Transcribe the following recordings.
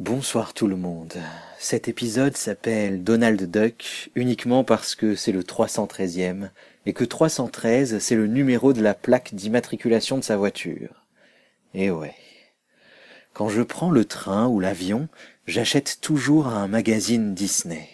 Bonsoir tout le monde. Cet épisode s'appelle Donald Duck uniquement parce que c'est le 313e et que 313 c'est le numéro de la plaque d'immatriculation de sa voiture. Et ouais. Quand je prends le train ou l'avion, j'achète toujours un magazine Disney.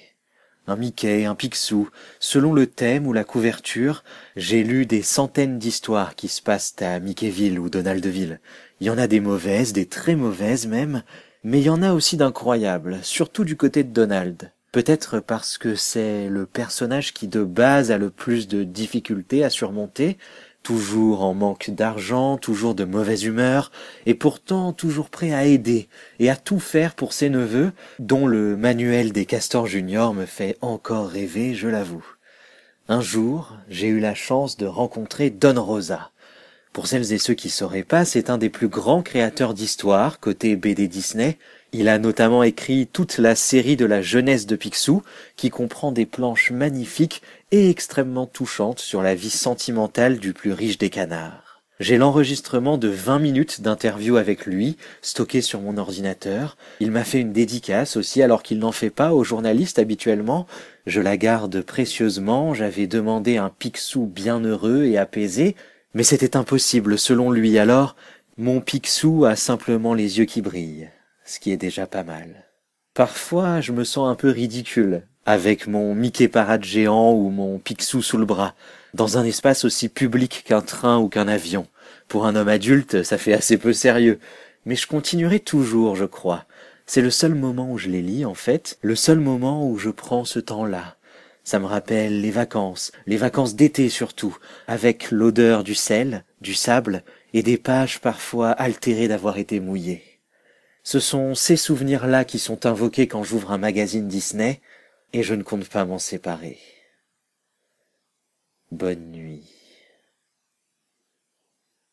Un Mickey, un Picsou, selon le thème ou la couverture, j'ai lu des centaines d'histoires qui se passent à Mickeyville ou Donaldville. Il y en a des mauvaises, des très mauvaises même, mais il y en a aussi d'incroyables, surtout du côté de Donald. Peut-être parce que c'est le personnage qui de base a le plus de difficultés à surmonter, toujours en manque d'argent, toujours de mauvaise humeur, et pourtant toujours prêt à aider et à tout faire pour ses neveux, dont le manuel des castors juniors me fait encore rêver, je l'avoue. Un jour, j'ai eu la chance de rencontrer Don Rosa. Pour celles et ceux qui sauraient pas, c'est un des plus grands créateurs d'histoire côté BD Disney. Il a notamment écrit toute la série de la jeunesse de Picsou, qui comprend des planches magnifiques et extrêmement touchantes sur la vie sentimentale du plus riche des canards. J'ai l'enregistrement de 20 minutes d'interview avec lui, stocké sur mon ordinateur. Il m'a fait une dédicace aussi alors qu'il n'en fait pas aux journalistes habituellement. Je la garde précieusement, j'avais demandé un Picsou bien heureux et apaisé, mais c'était impossible selon lui alors, mon Picsou a simplement les yeux qui brillent, ce qui est déjà pas mal. Parfois je me sens un peu ridicule, avec mon Mickey parade géant ou mon Picsou sous le bras, dans un espace aussi public qu'un train ou qu'un avion. Pour un homme adulte, ça fait assez peu sérieux, mais je continuerai toujours, je crois. C'est le seul moment où je les lis, en fait, le seul moment où je prends ce temps-là, ça me rappelle les vacances, les vacances d'été surtout, avec l'odeur du sel, du sable et des pages parfois altérées d'avoir été mouillées. Ce sont ces souvenirs-là qui sont invoqués quand j'ouvre un magazine Disney, et je ne compte pas m'en séparer. Bonne nuit.